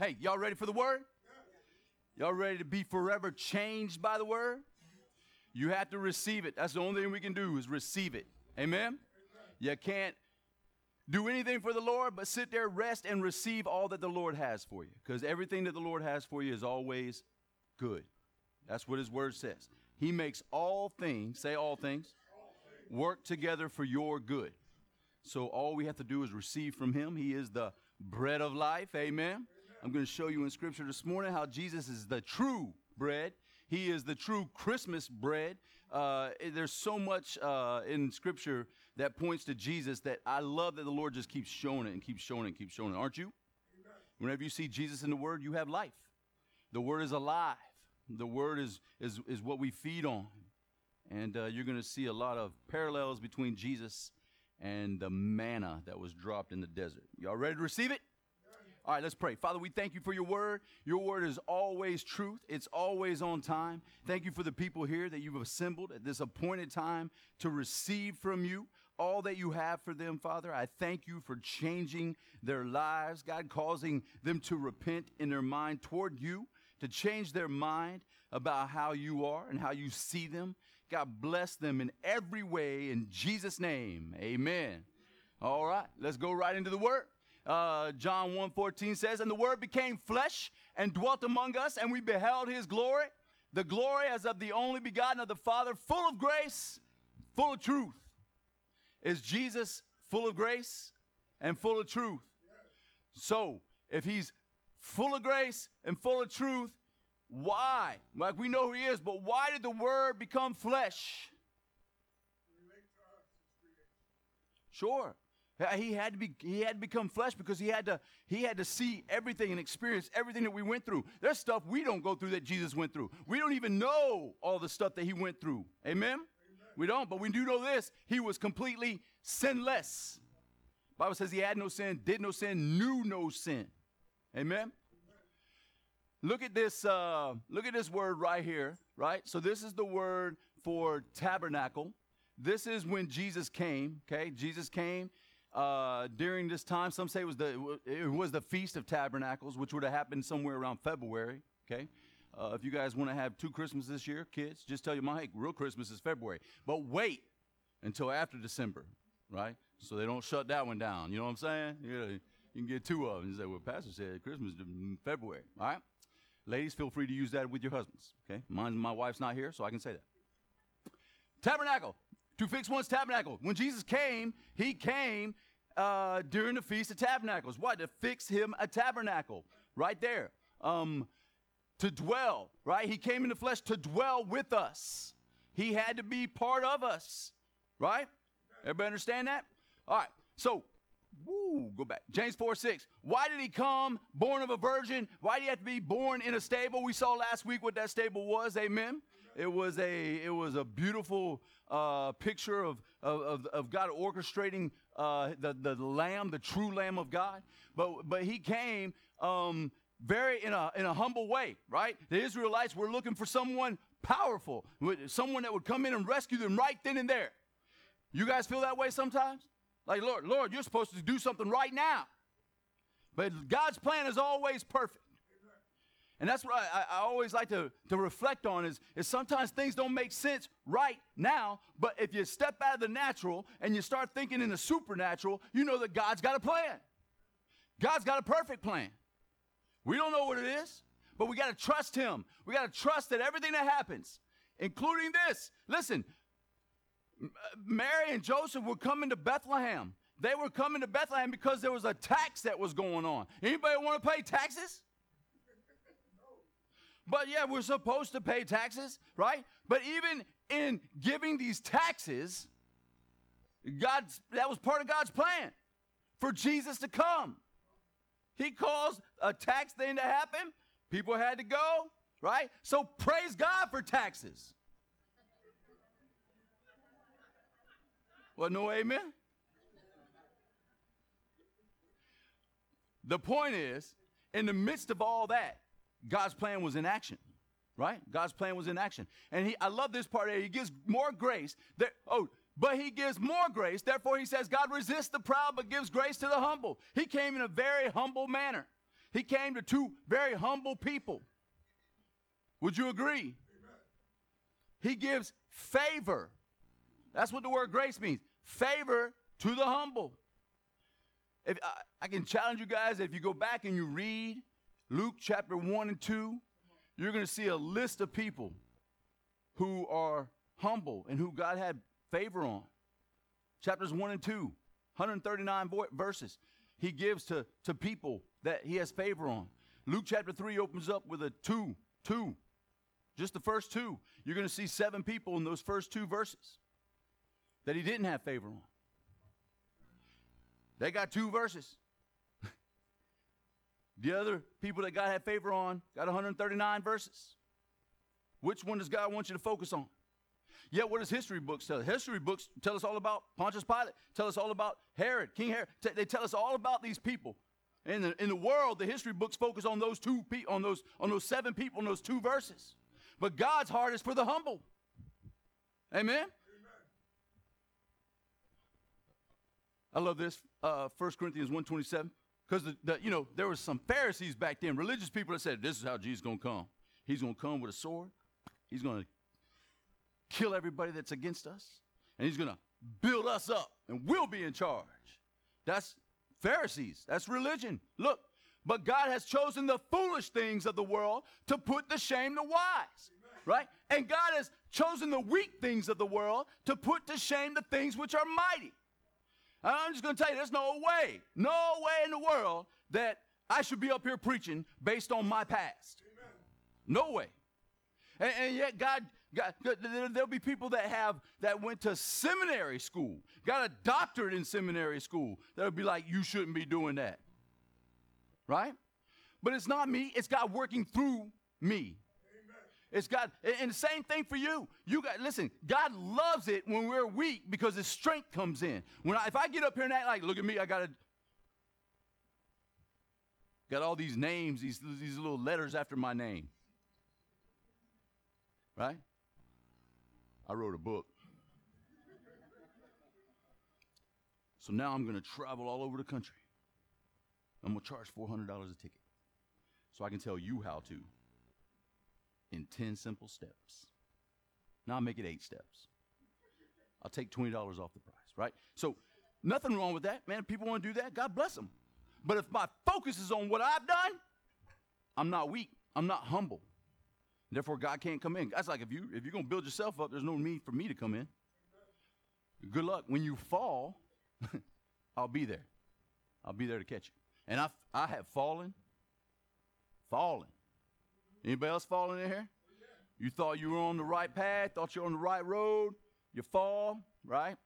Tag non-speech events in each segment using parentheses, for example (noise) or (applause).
Hey, y'all ready for the word? Y'all ready to be forever changed by the word? You have to receive it. That's the only thing we can do is receive it. Amen? You can't do anything for the Lord, but sit there, rest, and receive all that the Lord has for you. Because everything that the Lord has for you is always good. That's what His Word says. He makes all things, say all things, work together for your good. So all we have to do is receive from Him. He is the bread of life. Amen. I'm going to show you in Scripture this morning how Jesus is the true bread. He is the true Christmas bread. Uh, there's so much uh, in Scripture that points to Jesus that I love that the Lord just keeps showing it and keeps showing it and keeps showing it. Aren't you? Whenever you see Jesus in the Word, you have life. The Word is alive. The Word is, is, is what we feed on. And uh, you're going to see a lot of parallels between Jesus and the manna that was dropped in the desert. Y'all ready to receive it? All right, let's pray. Father, we thank you for your word. Your word is always truth, it's always on time. Thank you for the people here that you've assembled at this appointed time to receive from you all that you have for them, Father. I thank you for changing their lives, God, causing them to repent in their mind toward you, to change their mind about how you are and how you see them. God, bless them in every way in Jesus' name. Amen. All right, let's go right into the word. Uh, John 1:14 says, "And the word became flesh and dwelt among us, and we beheld his glory, the glory as of the only begotten of the Father, full of grace, full of truth." Is Jesus full of grace and full of truth? So, if he's full of grace and full of truth, why? Like we know who he is, but why did the word become flesh? Sure. He had to be he had to become flesh because he had to he had to see everything and experience everything that we went through. There's stuff we don't go through that Jesus went through. We don't even know all the stuff that he went through. Amen? Amen. We don't, but we do know this. He was completely sinless. Bible says he had no sin, did no sin, knew no sin. Amen. Look at this. Uh, look at this word right here. Right. So this is the word for tabernacle. This is when Jesus came. Okay. Jesus came uh, during this time. Some say it was the it was the feast of tabernacles, which would have happened somewhere around February. Okay. Uh, if you guys want to have two Christmases this year, kids, just tell your mom, hey, real Christmas is February. But wait until after December, right? So they don't shut that one down. You know what I'm saying? You, know, you can get two of them. You say, well, Pastor said Christmas is February, all right? Ladies, feel free to use that with your husbands. Okay, mine, my wife's not here, so I can say that. Tabernacle to fix one's tabernacle. When Jesus came, he came uh, during the feast of tabernacles. What? To fix him a tabernacle, right there. Um, to dwell, right? He came in the flesh to dwell with us. He had to be part of us, right? Everybody understand that? All right. So Woo, go back. James 4 6. Why did he come born of a virgin? Why did he have to be born in a stable? We saw last week what that stable was. Amen. It was a it was a beautiful uh, picture of, of, of, God orchestrating uh, the, the lamb, the true lamb of God. But but he came um, very in a in a humble way, right? The Israelites were looking for someone powerful, someone that would come in and rescue them right then and there. You guys feel that way sometimes? Like, Lord, Lord, you're supposed to do something right now. But God's plan is always perfect. And that's what I, I, always like to, to reflect on is, is sometimes things don't make sense right now, but if you step out of the natural and you start thinking in the supernatural, you know that God's got a plan. God's got a perfect plan. We don't know what it is, but we got to trust Him. We got to trust that everything that happens, including this, listen, Mary and Joseph were coming to Bethlehem. They were coming to Bethlehem because there was a tax that was going on. Anybody want to pay taxes? But yeah, we're supposed to pay taxes, right? But even in giving these taxes, God's that was part of God's plan for Jesus to come. He caused a tax thing to happen. People had to go, right? So praise God for taxes. Well, no amen? The point is, in the midst of all that, God's plan was in action, right? God's plan was in action. And he, I love this part here. He gives more grace. That, oh, but he gives more grace. Therefore, he says, God resists the proud, but gives grace to the humble. He came in a very humble manner. He came to two very humble people. Would you agree? He gives favor. That's what the word grace means favor to the humble. If I, I, can challenge you guys, if you go back and you read Luke chapter 1 and 2, you're going to see a list of people who are humble and who God had favor on. Chapters 1 and 2, 139 verses. He gives to, to people that he has favor on. Luke chapter 3 opens up with a 2, 2. Just the first two. You're going to see seven people in those first two verses that he didn't have favor on. They got two verses. The other people that God had favor on got 139 verses. Which one does God want you to focus on? Yet, what does history books tell us? History books tell us all about Pontius Pilate, tell us all about Herod, King Herod. they tell us all about these people. In the, in the world, the history books focus on those two pe- on those on those seven people in those two verses. But God's heart is for the humble. Amen. Amen. I love this. Uh, 1 Corinthians 127. Because you know, there were some Pharisees back then, religious people that said, This is how Jesus is gonna come. He's gonna come with a sword, he's gonna kill everybody that's against us, and he's going to build us up, and we'll be in charge. That's Pharisees. That's religion. Look, but God has chosen the foolish things of the world to put to shame the wise. Right? And God has chosen the weak things of the world to put to shame the things which are mighty. I'm just going to tell you, there's no way, no way in the world that I should be up here preaching based on my past. No way. And, and, yet God God, there'll be people that have that went to seminary school, got a doctorate in seminary school. That'll be like, you shouldn't be doing that, right? But it's not me. It's God working through me. It's God, and the same thing for you. You got listen. God loves it when we're weak because His strength comes in. When I, if I get up here and act like, look at me, I got got all these names, these these little letters after my name, right? I wrote a book. So now I'm going to travel all over the country. I'm going to charge $400 a ticket so I can tell you how to in 10 simple steps. Now I'll make it eight steps. I'll take $20 off the price, right? So nothing wrong with that, man. If people want to do that, God bless them. But if my focus is on what I've done, I'm not weak. I'm not humble. Therefore, God can't come in. That's like if you if you're gonna build yourself up, there's no need for me to come in. Good luck. When you fall, (laughs) I'll be there. I'll be there to catch you. And I I have fallen, fallen. Anybody else falling in here? You thought you were on the right path, thought you were on the right road. You fall, right?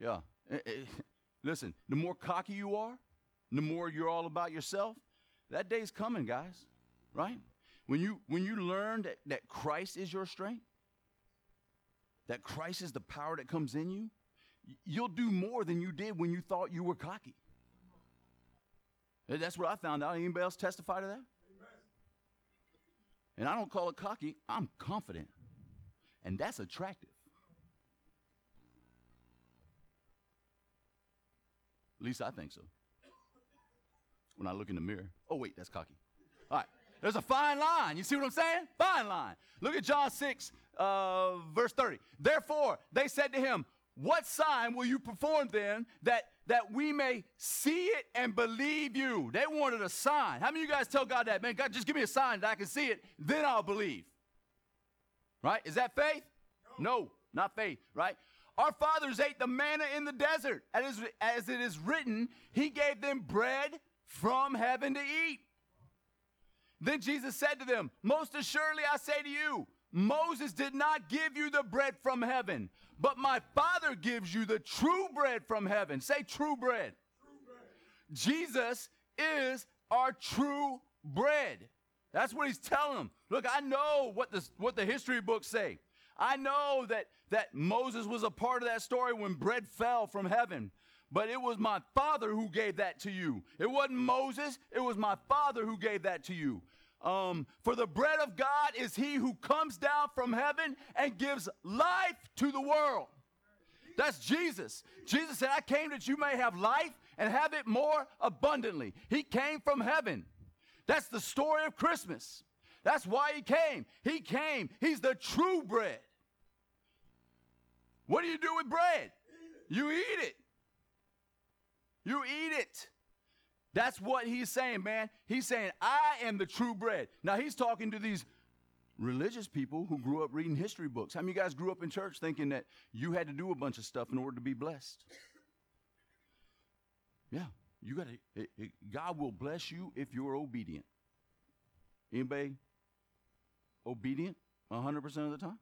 Yeah. Eh, eh, (laughs) listen, the more cocky you are, the more you're all about yourself. That day's coming, guys, right? When you when you learn that, that Christ is your strength, that Christ is the power that comes in you, you'll do more than you did when you thought you were cocky. That's what I found out. Anybody else testify to that? And I don't call it cocky, I'm confident. And that's attractive. At least I think so. When I look in the mirror. Oh, wait, that's cocky. All right. There's a fine line. You see what I'm saying? Fine line. Look at John 6, uh, verse 30. Therefore, they said to him, What sign will you perform then that, that we may see it and believe you? They wanted a sign. How many of you guys tell God that? Man, God, just give me a sign that I can see it, then I'll believe. Right? Is that faith? No, no not faith, right? Our fathers ate the manna in the desert. As, as it is written, He gave them bread from heaven to eat. Then Jesus said to them, Most assuredly I say to you, Moses did not give you the bread from heaven, but my Father gives you the true bread from heaven. Say true bread. True bread. Jesus is our true bread. That's what he's telling them. Look, I know what the, what the history books say. I know that, that Moses was a part of that story when bread fell from heaven. But it was my Father who gave that to you. It wasn't Moses, it was my Father who gave that to you. Um, for the bread of God is he who comes down from heaven and gives life to the world. That's Jesus. Jesus said, I came that you may have life and have it more abundantly. He came from heaven. That's the story of Christmas. That's why he came. He came. He's the true bread. What do you do with bread? You eat it. You eat it. That's what he's saying, man. He's saying, I am the true bread. Now, he's talking to these religious people who grew up reading history books. How many of you guys grew up in church thinking that you had to do a bunch of stuff in order to be blessed? Yeah, you got to. God will bless you if you're obedient. Anybody obedient 100% of the time?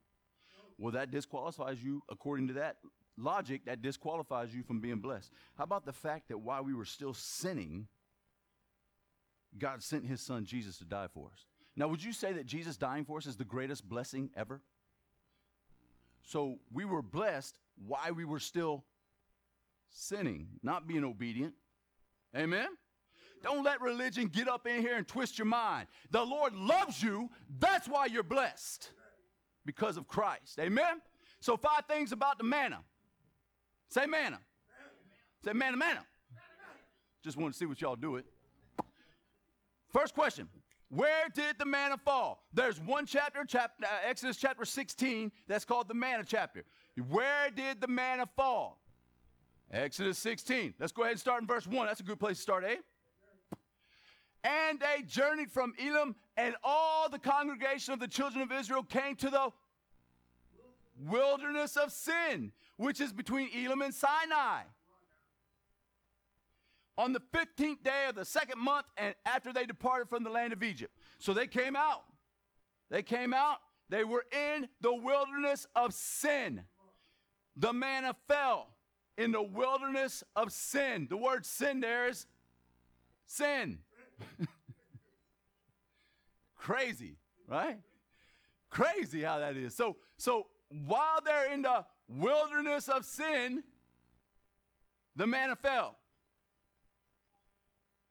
Well, that disqualifies you, according to that logic, that disqualifies you from being blessed. How about the fact that while we were still sinning, God sent his son Jesus to die for us? Now, would you say that Jesus dying for us is the greatest blessing ever? So we were blessed while we were still sinning, not being obedient. Amen? Don't let religion get up in here and twist your mind. The Lord loves you. That's why you're blessed because of Christ. Amen? So, five things about the manna. Say manna. Say manna, manna. Just want to see what y'all do it. First question Where did the manna fall? There's one chapter, uh, Exodus chapter 16, that's called the manna chapter. Where did the manna fall? Exodus 16. Let's go ahead and start in verse 1. That's a good place to start, eh? And they journeyed from Elim, and all the congregation of the children of Israel came to the wilderness of sin, which is between Elim and Sinai. On the 15th day of the second month, and after they departed from the land of Egypt. So they came out. They came out. They were in the wilderness of sin. The manna fell in the wilderness of sin. The word sin there is sin. (laughs) Crazy, right? Crazy how that is. So, so while they're in the wilderness of sin, the manna fell.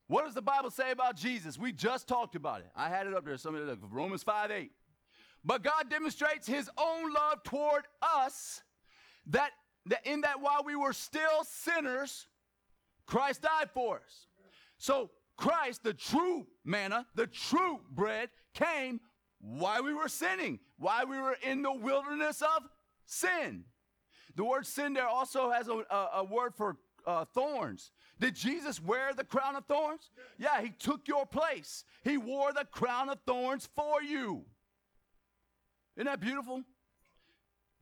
What does the Bible say about Jesus? We just talked about it. I had it up there. Somebody look. Romans 5 8. But God demonstrates his own love toward us that, that in that while we were still sinners, Christ died for us. So Christ, the true manna, the true bread, came while we were sinning, while we were in the wilderness of sin. The word sin there also has a, a, a word for uh, thorns. Did Jesus wear the crown of thorns? Yeah, he took your place. He wore the crown of thorns for you. Isn't that beautiful?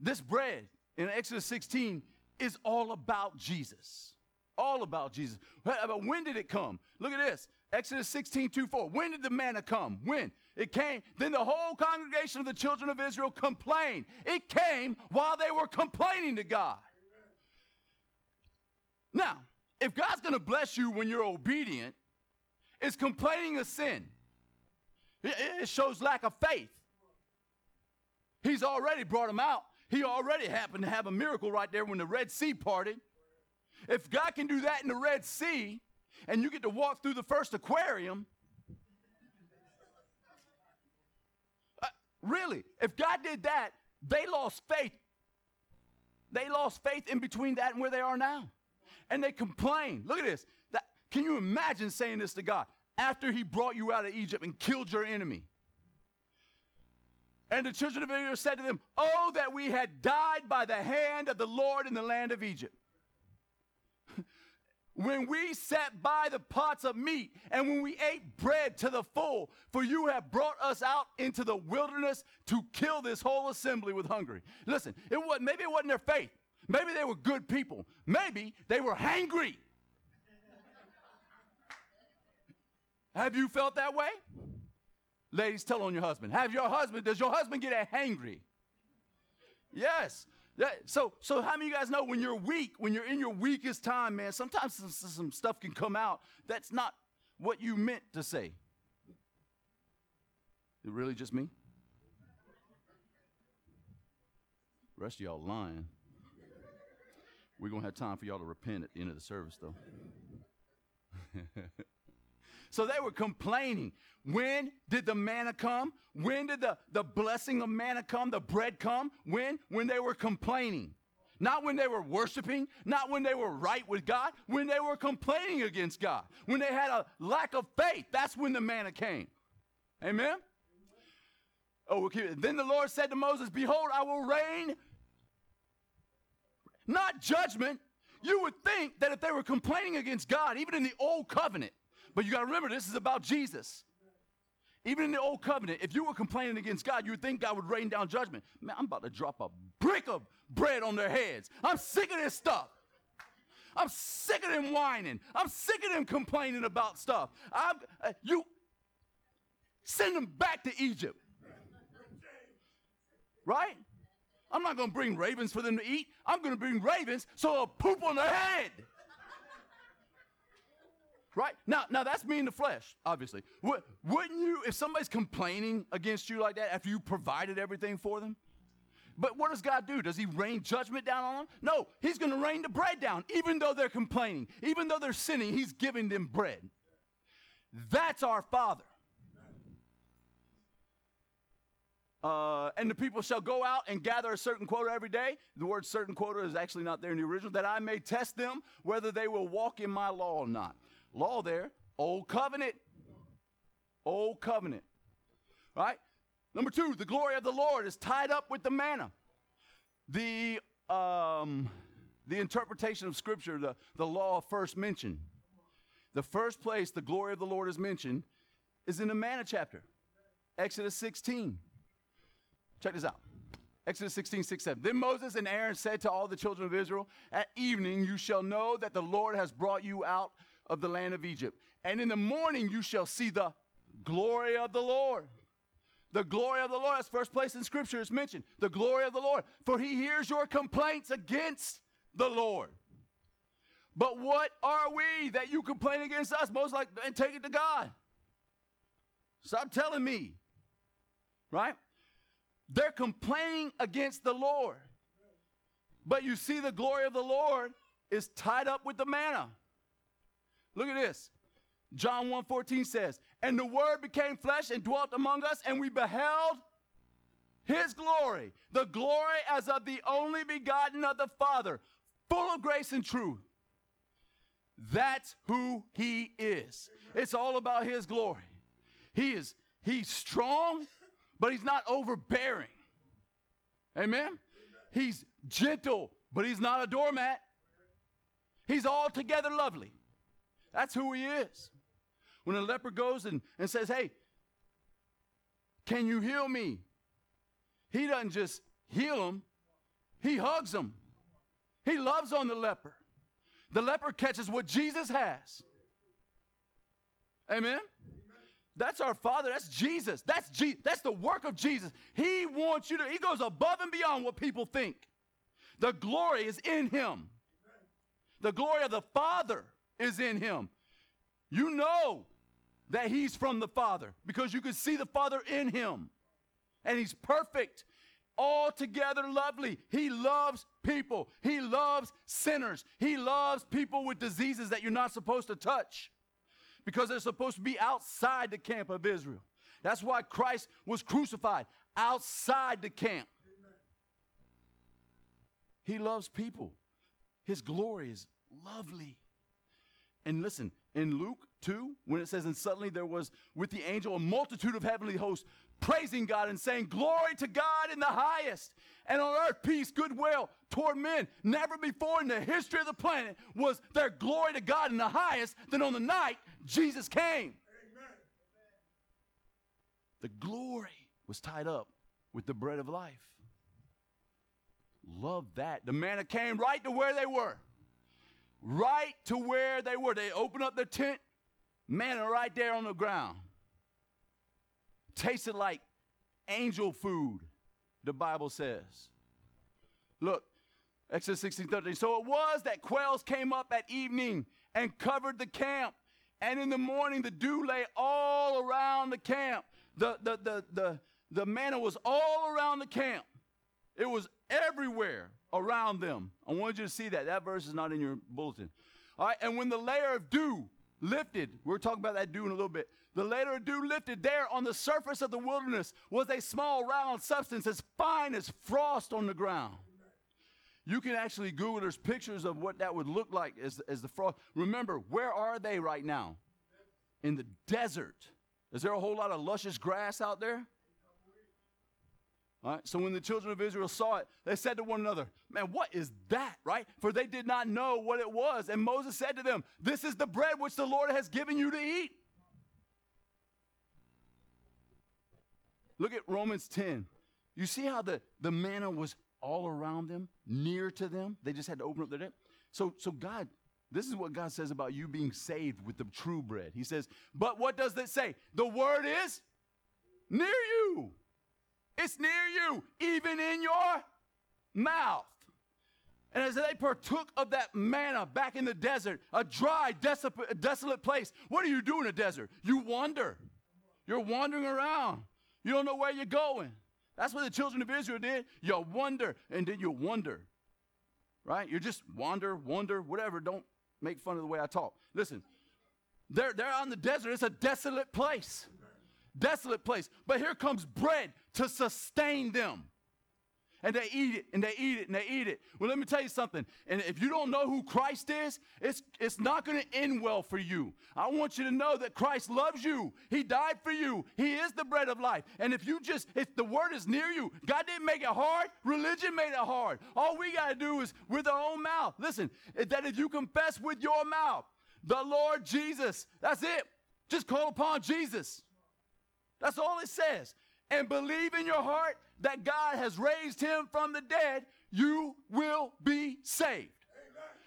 This bread in Exodus 16 is all about Jesus. All about Jesus. But when did it come? Look at this. Exodus 16, 2, 4. When did the manna come? When? It came. Then the whole congregation of the children of Israel complained. It came while they were complaining to God. Now, if God's going to bless you when you're obedient, is complaining a sin. It shows lack of faith. He's already brought him out. He already happened to have a miracle right there when the Red Sea parted. If God can do that in the Red Sea, and you get to walk through the first aquarium, uh, really, if God did that, they lost faith. They lost faith in between that and where they are now. And they complain. Look at this. That, can you imagine saying this to God after He brought you out of Egypt and killed your enemy? And the children of Israel said to them, Oh, that we had died by the hand of the Lord in the land of Egypt (laughs) when we sat by the pots of meat and when we ate bread to the full, for you have brought us out into the wilderness to kill this whole assembly with hunger. Listen, it was maybe it wasn't their faith. Maybe they were good people. Maybe they were hangry. have you felt that way? Ladies, tell on your husband. Have your husband, does your husband get hangry? Yes. So, so how many of you guys know when you're weak, when you're in your weakest time, man, sometimes some, some stuff can come out that's not what you meant to say. It really just me? The rest of y'all lying. We're going to have time for y'all to repent at the end of the service, though. (laughs) so they were complaining. When did the manna come? When did the, the blessing of manna come, the bread come? When? When they were complaining. Not when they were worshiping, not when they were right with God, when they were complaining against God, when they had a lack of faith. That's when the manna came. Amen? Oh, okay. Then the Lord said to Moses, Behold, I will rain not judgment. You would think that if they were complaining against God, even in the old covenant, but you got to remember, this is about Jesus. Even in the old covenant, if you were complaining against God, you would think God would rain down judgment. Man, I'm about to drop a brick of bread on their heads. I'm sick of this stuff. I'm sick of them whining. I'm sick of them complaining about stuff. I'm, uh, you send them back to Egypt. Right? I'm not going to bring ravens for them to eat. I'm going to bring ravens so they'll poop on their head. Right? Now, now that's me in the flesh, obviously. Wouldn't you, if somebody's complaining against you like that after you provided everything for them? But what does God do? Does He rain judgment down on them? No, He's going to rain the bread down, even though they're complaining, even though they're sinning. He's giving them bread. That's our Father. Uh, and the people shall go out and gather a certain quota every day. The word certain quota is actually not there in the original, that I may test them whether they will walk in my law or not. Law there, old covenant. Old covenant. Right? Number two, the glory of the Lord is tied up with the manna. The um, the interpretation of Scripture, the, the law first mentioned. The first place the glory of the Lord is mentioned is in the manna chapter, Exodus 16. Check this out. Exodus 16, 6, 7. Then Moses and Aaron said to all the children of Israel, At evening you shall know that the Lord has brought you out of the land of Egypt. And in the morning you shall see the glory of the Lord. The glory of the Lord. That's first place in Scripture is mentioned. The glory of the Lord. For he hears your complaints against the Lord. But what are we that you complain against us? Most like, and take it to God. Stop telling me. Right? They're complaining against the Lord. But you see, the glory of the Lord is tied up with the manna. Look at this. John 1:14 says, "And the word became flesh and dwelt among us, and we beheld his glory, the glory as of the only begotten of the Father, full of grace and truth." That's who he is. It's all about his glory. He is he's strong, but he's not overbearing. Amen? He's gentle, but he's not a doormat. He's altogether lovely. That's who he is. When a leper goes and, and says, Hey, can you heal me? He doesn't just heal him, he hugs him. He loves on the leper. The leper catches what Jesus has. Amen? That's our Father. That's Jesus. That's Je- That's the work of Jesus. He wants you to. He goes above and beyond what people think. The glory is in Him. The glory of the Father is in Him. You know that He's from the Father because you can see the Father in Him, and He's perfect, altogether lovely. He loves people. He loves sinners. He loves people with diseases that you're not supposed to touch because they're supposed to be outside the camp of Israel. That's why Christ was crucified outside the camp. He loves people. His glory is lovely. And listen, in Luke 2, when it says, And suddenly there was with the angel a multitude of heavenly hosts praising God and saying, Glory to God in the highest, and on earth peace, goodwill toward men. Never before in the history of the planet was there glory to God in the highest than on the night Jesus came. Amen. The glory was tied up with the bread of life. Love that. The manna came right to where they were. Right to where they were. They opened up their tent, manna right there on the ground. Tasted like angel food, the Bible says. Look, Exodus 16 13. So it was that quails came up at evening and covered the camp. And in the morning, the dew lay all around the camp. The, the, the, the, the manna was all around the camp. It was everywhere around them. I wanted you to see that. That verse is not in your bulletin. All right, and when the layer of dew lifted, we're talking about that dew in a little bit. The layer of dew lifted there on the surface of the wilderness was a small round substance as fine as frost on the ground. You can actually Google, there's pictures of what that would look like as, as the frost. Remember, where are they right now? In the desert. Is there a whole lot of luscious grass out there? All right, so when the children of Israel saw it, they said to one another, Man, what is that, right? For they did not know what it was. And Moses said to them, This is the bread which the Lord has given you to eat. Look at Romans 10. You see how the, the manna was all around them, near to them. They just had to open up their day. So, so God, this is what God says about you being saved with the true bread. He says, but what does it say? The word is near you. It's near you, even in your mouth. And as they partook of that manna back in the desert, a dry, desolate, place, what do you do in a desert? You wander. You're wandering around. You don't know where you're going. That's what the children of Israel did. You wonder, and then you wonder. Right? You just wander, wonder, whatever. Don't make fun of the way I talk. Listen, they're, they're on the desert. It's a desolate place. Desolate place. But here comes bread to sustain them and they eat it and they eat it and they eat it. Well, let me tell you something. And if you don't know who Christ is, it's, it's not going to end well for you. I want you to know that Christ loves you. He died for you. He is the bread of life. And if you just, if the word is near you, God didn't make it hard, religion made it hard. All we got to do is with our own mouth. Listen, that if you confess with your mouth the Lord Jesus, that's it. Just call upon Jesus. That's all it says. And believe in your heart that God has raised him from the dead, you will be saved.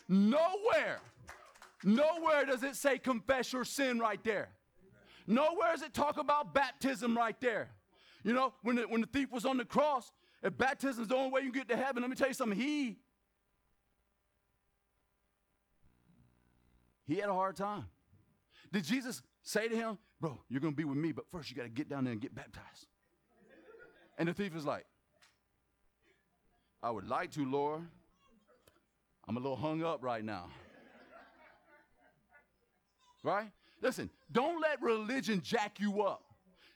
Nowhere, nowhere does it say confess your sin right there. Nowhere does it talk about baptism right there. You know, when the, when the thief was on the cross, if baptism is the only way you get to heaven, let me tell you something. He he had a hard time. Did Jesus say to him, "Bro, you're going to be with me, but first you got to get down there and get baptized"? And the thief is like, I would like to, Lord. I'm a little hung up right now. Right? Listen, don't let religion jack you up.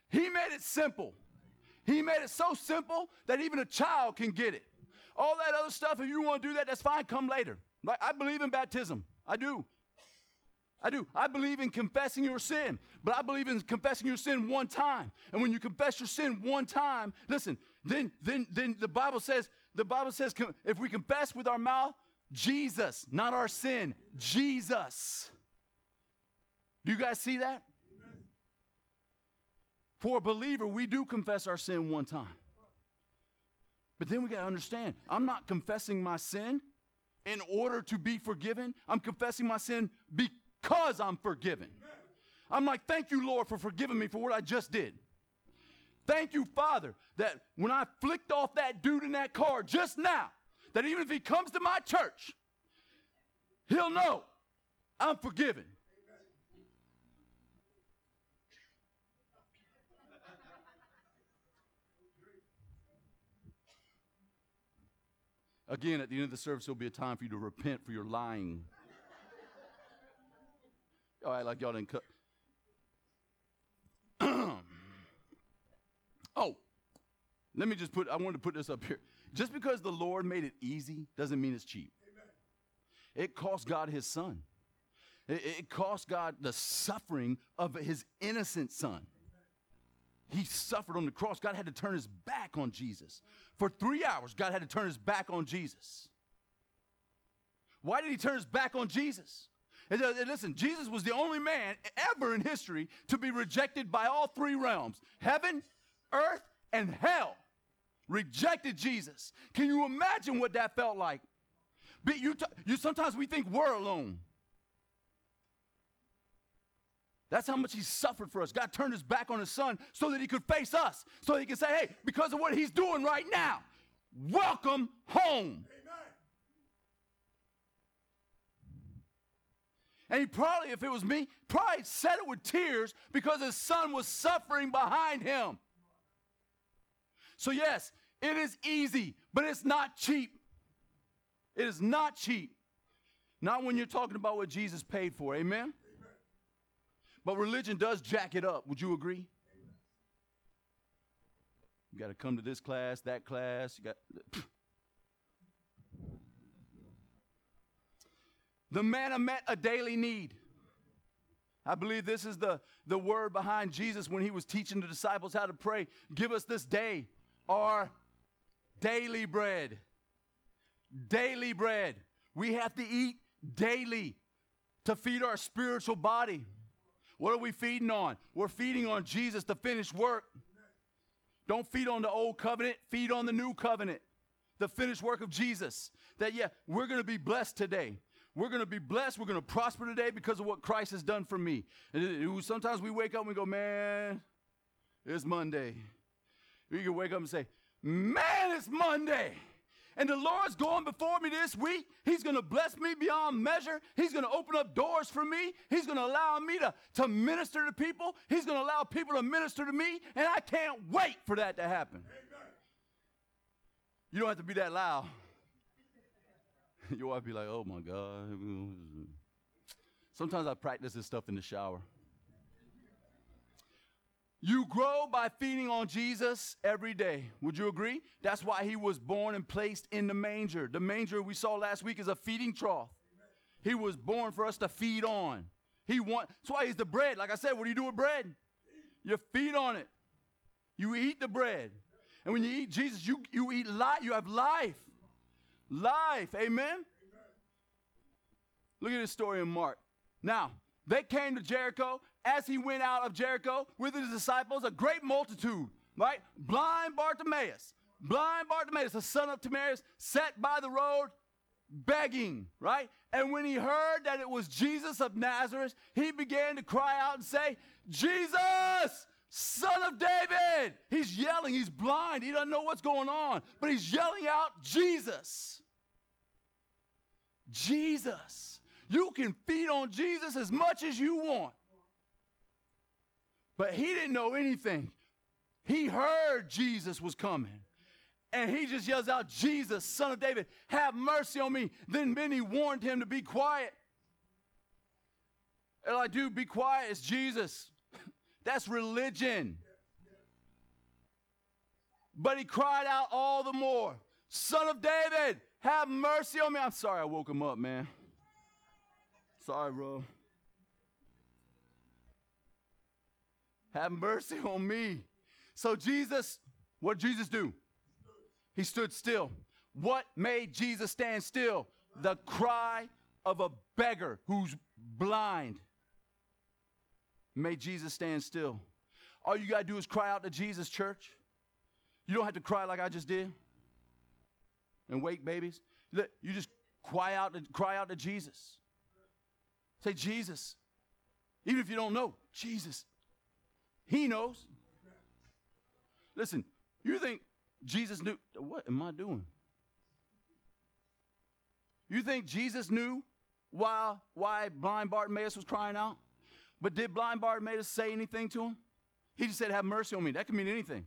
He made it simple. He made it so simple that even a child can get it. All that other stuff, if you want to do that, that's fine, come later. Like I believe in baptism. I do. I do. I believe in confessing your sin, but I believe in confessing your sin one time. And when you confess your sin one time, listen, then then then the Bible says the Bible says if we confess with our mouth Jesus, not our sin, Jesus. Do you guys see that? For a believer, we do confess our sin one time. But then we got to understand, I'm not confessing my sin in order to be forgiven. I'm confessing my sin because because I'm forgiven. I'm like, thank you, Lord, for forgiving me for what I just did. Thank you, Father, that when I flicked off that dude in that car just now, that even if he comes to my church, he'll know I'm forgiven. Again, at the end of the service, there'll be a time for you to repent for your lying. All right, like y'all didn't cut. (clears throat) oh, let me just put, I wanted to put this up here. Just because the Lord made it easy doesn't mean it's cheap. Amen. It cost God his son. It, it cost God the suffering of his innocent son. He suffered on the cross. God had to turn his back on Jesus. For three hours, God had to turn his back on Jesus. Why did he turn his back on Jesus? Listen, Jesus was the only man ever in history to be rejected by all three realms heaven, earth, and hell. Rejected Jesus. Can you imagine what that felt like? But you, t- you sometimes we think we're alone. That's how much he suffered for us. God turned his back on his son so that he could face us, so he could say, hey, because of what he's doing right now, welcome home. And he probably, if it was me, probably said it with tears because his son was suffering behind him. So, yes, it is easy, but it's not cheap. It is not cheap. Not when you're talking about what Jesus paid for. Amen? Amen. But religion does jack it up. Would you agree? Amen. You got to come to this class, that class. You got. The manna met a daily need. I believe this is the, the word behind Jesus when he was teaching the disciples how to pray. Give us this day our daily bread. Daily bread. We have to eat daily to feed our spiritual body. What are we feeding on? We're feeding on Jesus, the finished work. Don't feed on the old covenant, feed on the new covenant, the finished work of Jesus. That, yeah, we're going to be blessed today. We're going to be blessed. We're going to prosper today because of what Christ has done for me. And sometimes we wake up and we go, man, it's Monday. We can wake up and say, man, it's Monday. And the Lord's going before me this week. He's going to bless me beyond measure. He's going to open up doors for me. He's going to allow me to, to minister to people. He's going to allow people to minister to me. And I can't wait for that to happen. You don't have to be that loud. (laughs) Your wife be like, oh my God. Sometimes I practice this stuff in the shower. You grow by feeding on Jesus every day. Would you agree? That's why he was born and placed in the manger. The manger we saw last week is a feeding trough. He was born for us to feed on. He want that's why he's the bread. Like I said, what do you do with bread? You feed on it. You eat the bread. And when you eat Jesus, you, you eat life. You have life. Life. Amen? Look at this story in Mark. Now, they came to Jericho. As he went out of Jericho with his disciples, a great multitude, right? Blind Bartimaeus, blind Bartimaeus, the son of Timaeus, sat by the road begging, right? And when he heard that it was Jesus of Nazareth, he began to cry out and say, Jesus, son of David. He's yelling, he's blind, he doesn't know what's going on, but he's yelling out, Jesus. Jesus. You can feed on Jesus as much as you want. But he didn't know anything. He heard Jesus was coming. And he just yells out, Jesus, son of David, have mercy on me. Then many warned him to be quiet. And like, dude, be quiet. It's Jesus. That's religion. But he cried out all the more, Son of David, have mercy on me. I'm sorry I woke him up, man. Sorry, bro. Have mercy on me. So Jesus, what did Jesus do? He stood still. What made Jesus stand still? The cry of a beggar who's blind made Jesus stand still. All you got to do is cry out to Jesus, church. You don't have to cry like I just did and wake babies. You just cry out to, cry out to Jesus. Say, Jesus. Even if you don't know, Jesus. He knows. Listen, you think Jesus knew, what am I doing? You think Jesus knew why, why blind Bartimaeus was crying out? But did blind Bartimaeus say anything to him? He just said, Have mercy on me. That could mean anything.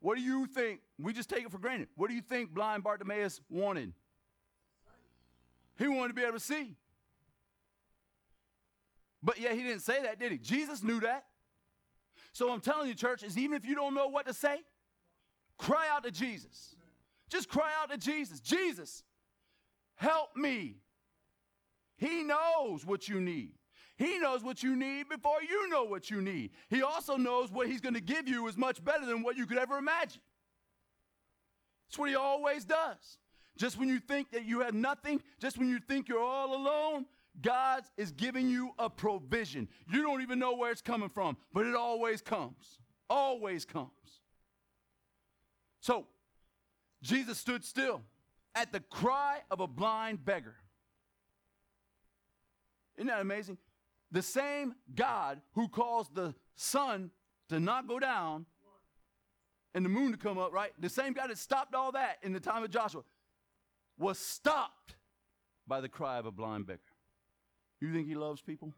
What do you think? We just take it for granted. What do you think blind Bartimaeus wanted? He wanted to be able to see. But yeah, he didn't say that, did he? Jesus knew that. So I'm telling you, church, is even if you don't know what to say, cry out to Jesus. Just cry out to Jesus. Jesus, help me. He knows what you need. He knows what you need before you know what you need. He also knows what He's going to give you is much better than what you could ever imagine. That's what He always does. Just when you think that you have nothing, just when you think you're all alone, God is giving you a provision. You don't even know where it's coming from, but it always comes. Always comes. So, Jesus stood still at the cry of a blind beggar. Isn't that amazing? The same God who caused the sun to not go down and the moon to come up, right? The same God that stopped all that in the time of Joshua was stopped by the cry of a blind beggar. You think he loves people?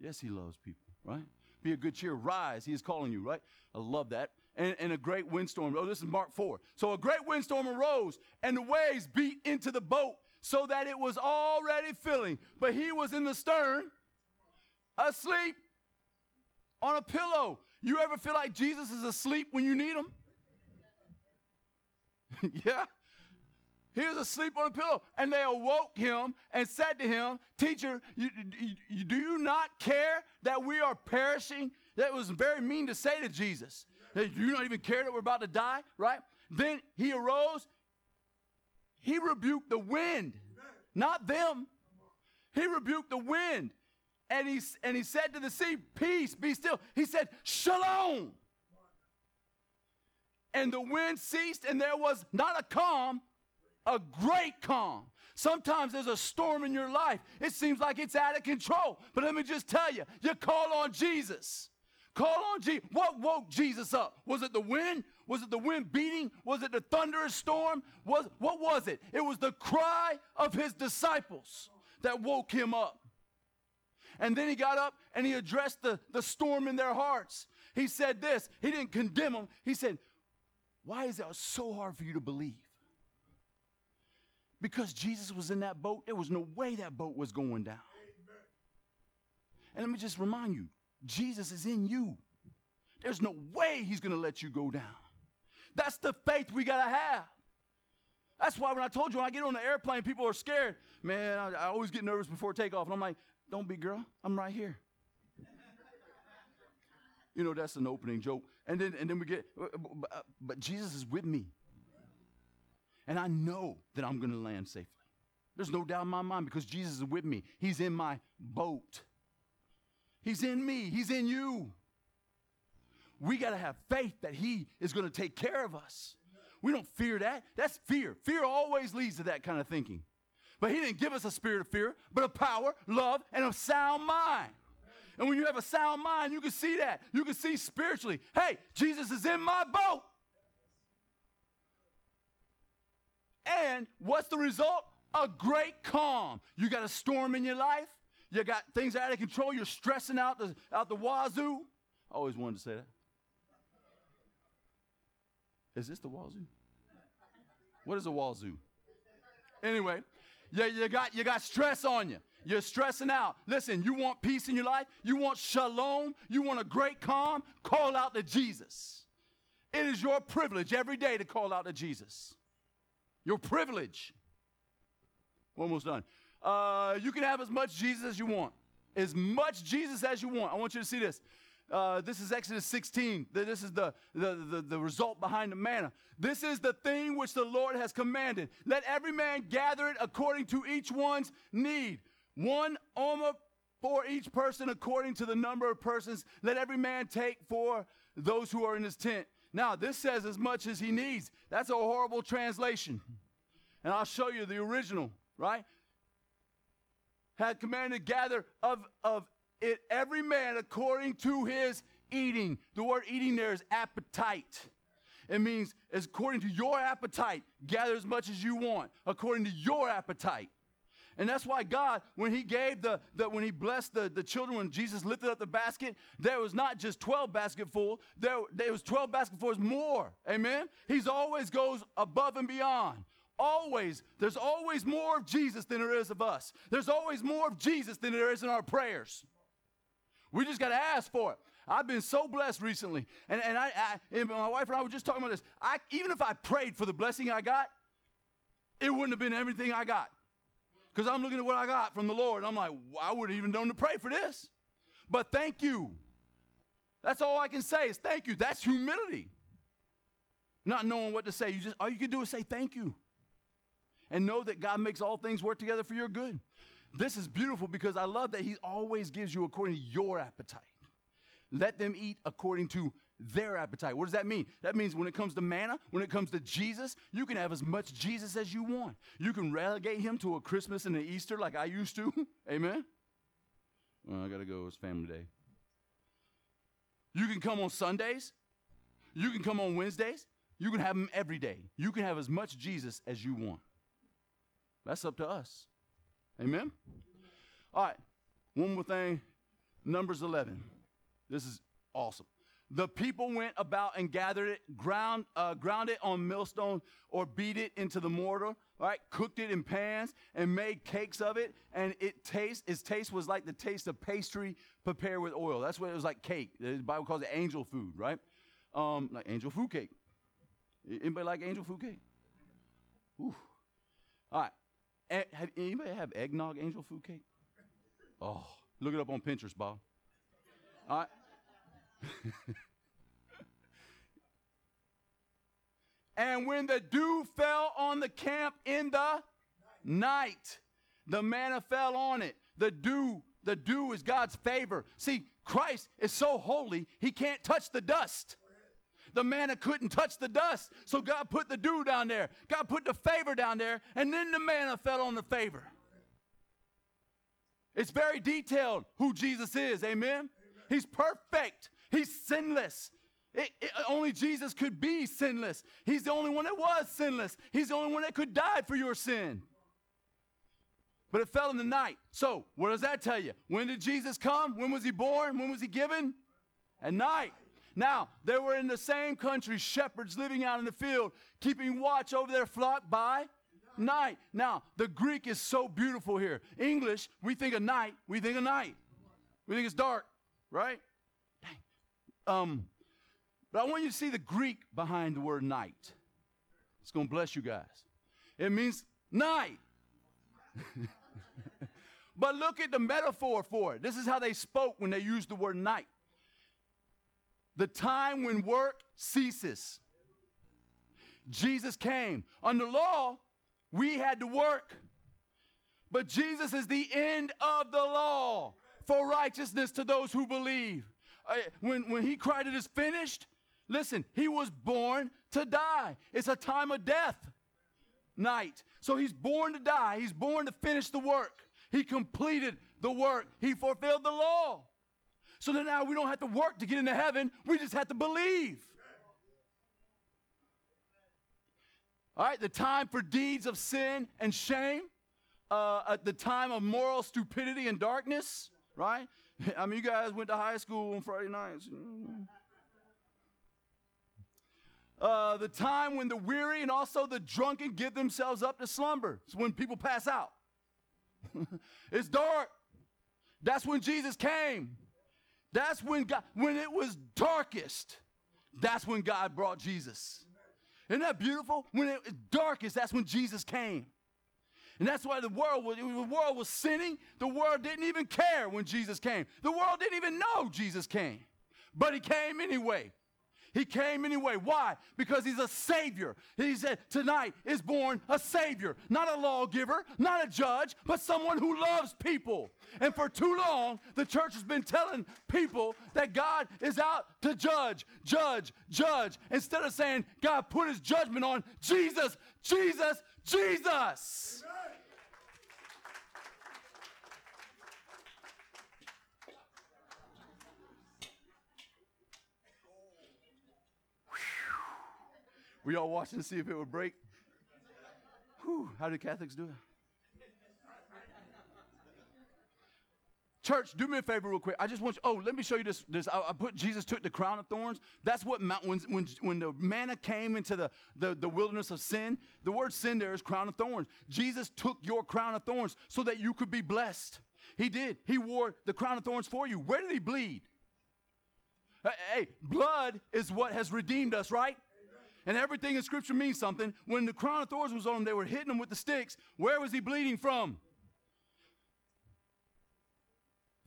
Yes, he loves people, right? Be a good cheer. Rise. He is calling you, right? I love that. And, and, a great windstorm. Oh, this is Mark 4. So a great windstorm arose, and the waves beat into the boat so that it was already filling. But he was in the stern, asleep on a pillow. You ever feel like Jesus is asleep when you need him? (laughs) yeah. He was asleep on a pillow. And they awoke him and said to him, Teacher, you, you, do you not care that we are perishing? That was very mean to say to Jesus. Do you don't even care that we're about to die? Right? Then he arose. He rebuked the wind, not them. He rebuked the wind. And he, and he said to the sea, Peace, be still. He said, Shalom. And the wind ceased, and there was not a calm, a great calm. Sometimes there's a storm in your life. It seems like it's out of control. But let me just tell you, you call on Jesus. Call on Jesus. What woke Jesus up? Was it the wind? Was it the wind beating? Was it the thunderous storm? Was, what was it? It was the cry of his disciples that woke him up. And then he got up and he addressed the, the storm in their hearts. He said this. He didn't condemn them. He said, Why is it so hard for you to believe? Because Jesus was in that boat, there was no way that boat was going down. And let me just remind you Jesus is in you. There's no way he's going to let you go down. That's the faith we got to have. That's why when I told you when I get on the airplane, people are scared. Man, I, I always get nervous before takeoff. And I'm like, don't be, girl. I'm right here. you know, that's an opening joke. And then, and then we get, but, but Jesus is with me. And I know that I'm going to land safely. There's no doubt in my mind because Jesus is with me. He's in my boat. He's in me. He's in you. We got to have faith that He is going to take care of us. We don't fear that. That's fear. Fear always leads to that kind of thinking. But He didn't give us a spirit of fear, but a power, love, and a sound mind. And when you have a sound mind, you can see that. You can see spiritually. Hey, Jesus is in my boat. And what's the result? A great calm. You got a storm in your life. You got things out of control. You're stressing out the, out the wazoo. I always wanted to say that. Is this the wazoo? What is a wazoo? Anyway, yeah, you got you got stress on you. You're stressing out. Listen, you want peace in your life? You want shalom? You want a great calm? Call out to Jesus. It is your privilege every day to call out to Jesus. Your privilege. Almost done. Uh, you can have as much Jesus as you want. As much Jesus as you want. I want you to see this. Uh, this is Exodus 16. This is the, the, the, the, result behind the manna. This is the thing which the Lord has commanded. Let every man gather it according to each one's need. One omer for each person according to the number of persons. Let every man take for those who are in his tent. Now, this says as much as he needs. That's a horrible translation. And I'll show you the original, right? Had commanded gather of, of it every man according to his eating. The word eating there is appetite. It means as according to your appetite, gather as much as you want, according to your appetite. And that's why God, when He gave the, the when He blessed the, the children, when Jesus lifted up the basket, there was not just 12 basketful, there, there was 12 basketfuls more. Amen? He's always goes above and beyond. Always. There's always more of Jesus than there is of us. There's always more of Jesus than there is in our prayers. We just got to ask for it. I've been so blessed recently. And, and, I, I, and my wife and I were just talking about this. I, even if I prayed for the blessing I got, it wouldn't have been everything I got. Because I'm looking at what I got from the Lord. And I'm like, I wouldn't even known to pray for this. But thank you. That's all I can say is thank you. That's humility. Not knowing what to say. You just all you can do is say thank you. And know that God makes all things work together for your good. This is beautiful because I love that He always gives you according to your appetite. Let them eat according to their appetite. What does that mean? That means when it comes to manna, when it comes to Jesus, you can have as much Jesus as you want. You can relegate him to a Christmas and an Easter like I used to. (laughs) Amen. Well, I got to go. It's family day. You can come on Sundays. You can come on Wednesdays. You can have him every day. You can have as much Jesus as you want. That's up to us. Amen. All right. One more thing. Numbers 11. This is awesome. The people went about and gathered it, ground, uh, ground it on millstone, or beat it into the mortar, right? Cooked it in pans and made cakes of it. And it taste, its taste was like the taste of pastry prepared with oil. That's what it was like cake. The Bible calls it angel food, right? Um, like angel food cake. Anybody like angel food cake? All right. Eh, have anybody have eggnog angel food cake? Oh, look it up on Pinterest, Bob. All right. (laughs) and when the dew fell on the camp in the night, the manna fell on it. The dew, the dew is God's favor. See, Christ is so holy, he can't touch the dust. The manna couldn't touch the dust, so God put the dew down there. God put the favor down there, and then the manna fell on the favor. It's very detailed who Jesus is. Amen. He's perfect. He's sinless. It, it, only Jesus could be sinless. He's the only one that was sinless. He's the only one that could die for your sin. But it fell in the night. So, what does that tell you? When did Jesus come? When was he born? When was he given? At night. Now, they were in the same country, shepherds living out in the field, keeping watch over their flock by night. Now, the Greek is so beautiful here. English, we think of night, we think of night. We think it's dark, right? Dang. Um, but I want you to see the Greek behind the word night. It's going to bless you guys. It means night. (laughs) but look at the metaphor for it. This is how they spoke when they used the word night. The time when work ceases. Jesus came. Under law, we had to work. But Jesus is the end of the law for righteousness to those who believe. Uh, when, when he cried, It is finished, listen, he was born to die. It's a time of death night. So he's born to die, he's born to finish the work. He completed the work, he fulfilled the law. So that now we don't have to work to get into heaven, we just have to believe. All right, the time for deeds of sin and shame, uh, at the time of moral stupidity and darkness, right? (laughs) I mean, you guys went to high school on Friday nights. Uh, the time when the weary and also the drunken give themselves up to slumber. It's when people pass out. (laughs) it's dark. That's when Jesus came. That's when God, when it was darkest, that's when God brought Jesus. Isn't that beautiful? When it was darkest, that's when Jesus came. And that's why the world was, the world was sinning. The world didn't even care when Jesus came. The world didn't even know Jesus came. But he came anyway. He came anyway. Why? Because he's a savior. He said, Tonight is born a savior, not a lawgiver, not a judge, but someone who loves people. And for too long, the church has been telling people that God is out to judge, judge, judge, instead of saying, God put his judgment on Jesus, Jesus, Jesus. We all watching to see if it would break. Whew, how do Catholics do it? Church, do me a favor real quick. I just want you, oh, let me show you this. this I, I put Jesus took the crown of thorns. That's what when, when, when the manna came into the, the, the wilderness of sin, the word sin there is crown of thorns. Jesus took your crown of thorns so that you could be blessed. He did. He wore the crown of thorns for you. Where did he bleed? Hey, blood is what has redeemed us, right? And everything in Scripture means something. When the crown of thorns was on him, they were hitting him with the sticks. Where was he bleeding from?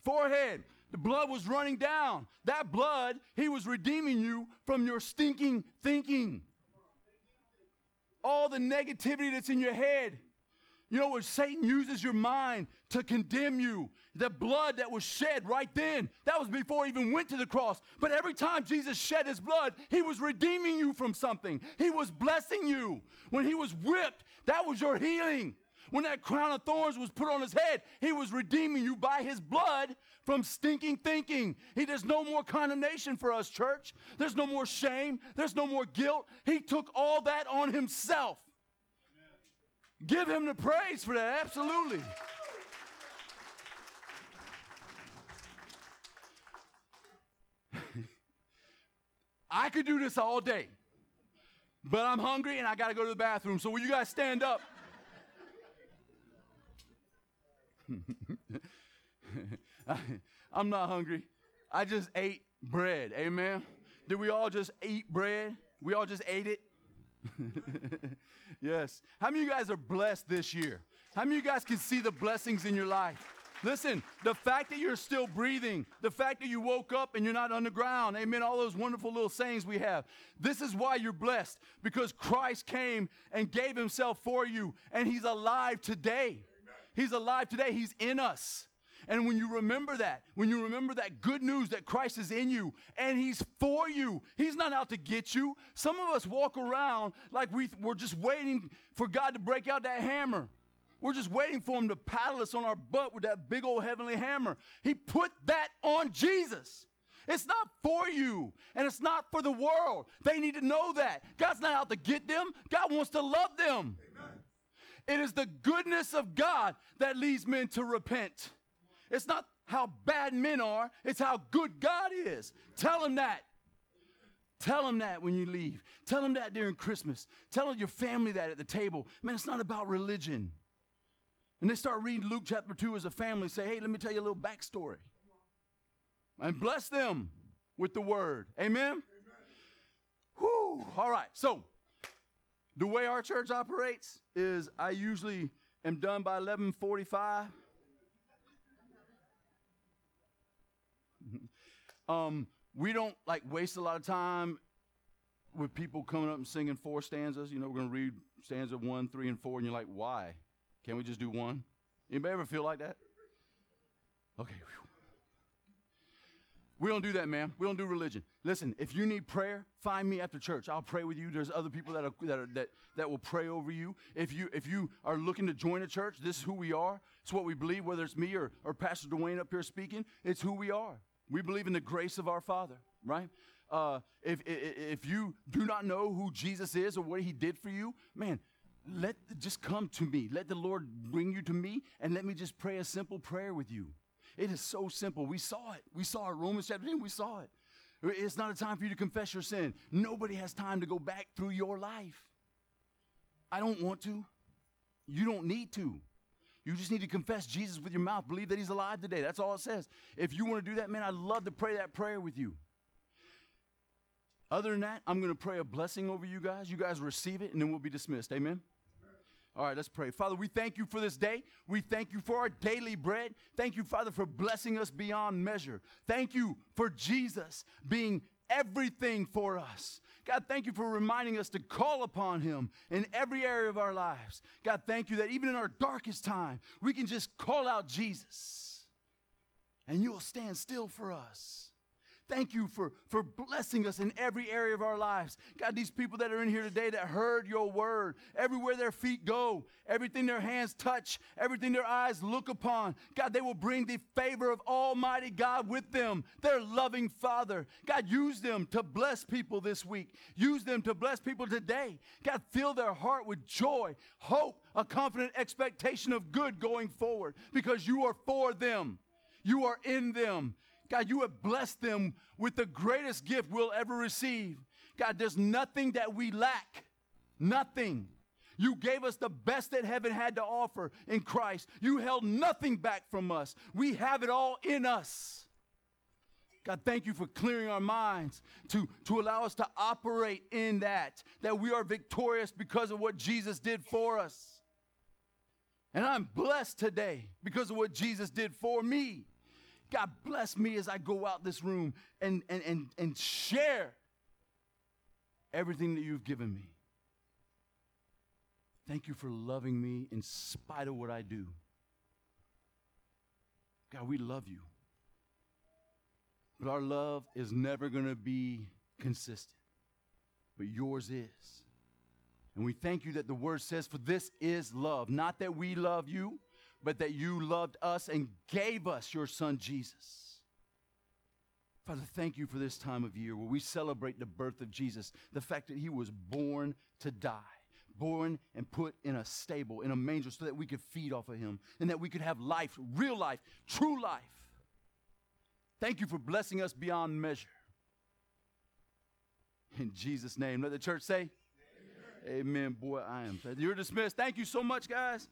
Forehead. The blood was running down. That blood, he was redeeming you from your stinking thinking. All the negativity that's in your head. You know, where Satan uses your mind to condemn you. The blood that was shed right then, that was before he even went to the cross. But every time Jesus shed his blood, he was redeeming you from something. He was blessing you. When he was whipped, that was your healing. When that crown of thorns was put on his head, he was redeeming you by his blood from stinking thinking. He, there's no more condemnation for us, church. There's no more shame. There's no more guilt. He took all that on himself. Give him the praise for that, absolutely. (laughs) I could do this all day, but I'm hungry and I got to go to the bathroom. So will you guys stand up? (laughs) I'm not hungry. I just ate bread. Amen. Did we all just eat bread? We all just ate it. (laughs) yes. How many of you guys are blessed this year? How many of you guys can see the blessings in your life? Listen, the fact that you're still breathing, the fact that you woke up and you're not underground, amen, all those wonderful little sayings we have. This is why you're blessed because Christ came and gave himself for you, and he's alive today. He's alive today, he's in us. And when you remember that, when you remember that good news that Christ is in you and He's for you, He's not out to get you. Some of us walk around like we, we're just waiting for God to break out that hammer. We're just waiting for Him to paddle us on our butt with that big old heavenly hammer. He put that on Jesus. It's not for you, and it's not for the world. They need to know that. God's not out to get them, God wants to love them. Amen. It is the goodness of God that leads men to repent. It's not how bad men are, it's how good God is. Tell them that. Tell them that when you leave. Tell them that during Christmas. Tell your family that at the table. Man, it's not about religion. And they start reading Luke chapter 2 as a family, say, hey, let me tell you a little backstory. And bless them with the word. Amen? Amen. Whew. All right. So, the way our church operates is I usually am done by 1145. Um, we don't like waste a lot of time with people coming up and singing four stanzas. You know, we're going to read stanza one, three, and four, and you're like, why? Can't we just do one? Anybody ever feel like that? Okay. We don't do that, man. We don't do religion. Listen, if you need prayer, find me after church. I'll pray with you. There's other people that are, that, are, that that will pray over you. If you if you are looking to join a church, this is who we are. It's what we believe. Whether it's me or, or Pastor Dwayne up here speaking, it's who we are. We believe in the grace of our Father, right? Uh, if, if, if you do not know who Jesus is or what he did for you, man, let just come to me. Let the Lord bring you to me and let me just pray a simple prayer with you. It is so simple. We saw it. We saw it. Romans chapter 10, we saw it. It's not a time for you to confess your sin. Nobody has time to go back through your life. I don't want to. You don't need to. You just need to confess Jesus with your mouth. Believe that He's alive today. That's all it says. If you want to do that, man, I'd love to pray that prayer with you. Other than that, I'm going to pray a blessing over you guys. You guys receive it, and then we'll be dismissed. Amen. All right, let's pray. Father, we thank you for this day. We thank you for our daily bread. Thank you, Father, for blessing us beyond measure. Thank you for Jesus being everything for us. God, thank you for reminding us to call upon Him in every area of our lives. God, thank you that even in our darkest time, we can just call out Jesus and you will stand still for us. Thank you for, for blessing us in every area of our lives. God, these people that are in here today that heard your word, everywhere their feet go, everything their hands touch, everything their eyes look upon, God, they will bring the favor of Almighty God with them, their loving Father. God, use them to bless people this week. Use them to bless people today. God, fill their heart with joy, hope, a confident expectation of good going forward because you are for them. You are in them. God, you have blessed them with the greatest gift we'll ever receive. God, there's nothing that we lack. Nothing. You gave us the best that heaven had to offer in Christ. You held nothing back from us. We have it all in us. God, thank you for clearing our minds to, to allow us to operate in that, that we are victorious because of what Jesus did for us. And I'm blessed today because of what Jesus did for me. God bless me as I go out this room and, and, and, and share everything that you've given me. Thank you for loving me in spite of what I do. God, we love you. But our love is never going to be consistent. But yours is. And we thank you that the word says, For this is love. Not that we love you, but that you loved us and gave us your son Jesus. Father, thank you for this time of year where we celebrate the birth of Jesus, the fact that he was born to die, born and put in a stable, in a manger, so that we could feed off of him and that we could have life, real life, true life. Thank you for blessing us beyond measure. In Jesus' name, let the church say, Amen. Amen. Boy, I am. You're dismissed. Thank you so much, guys.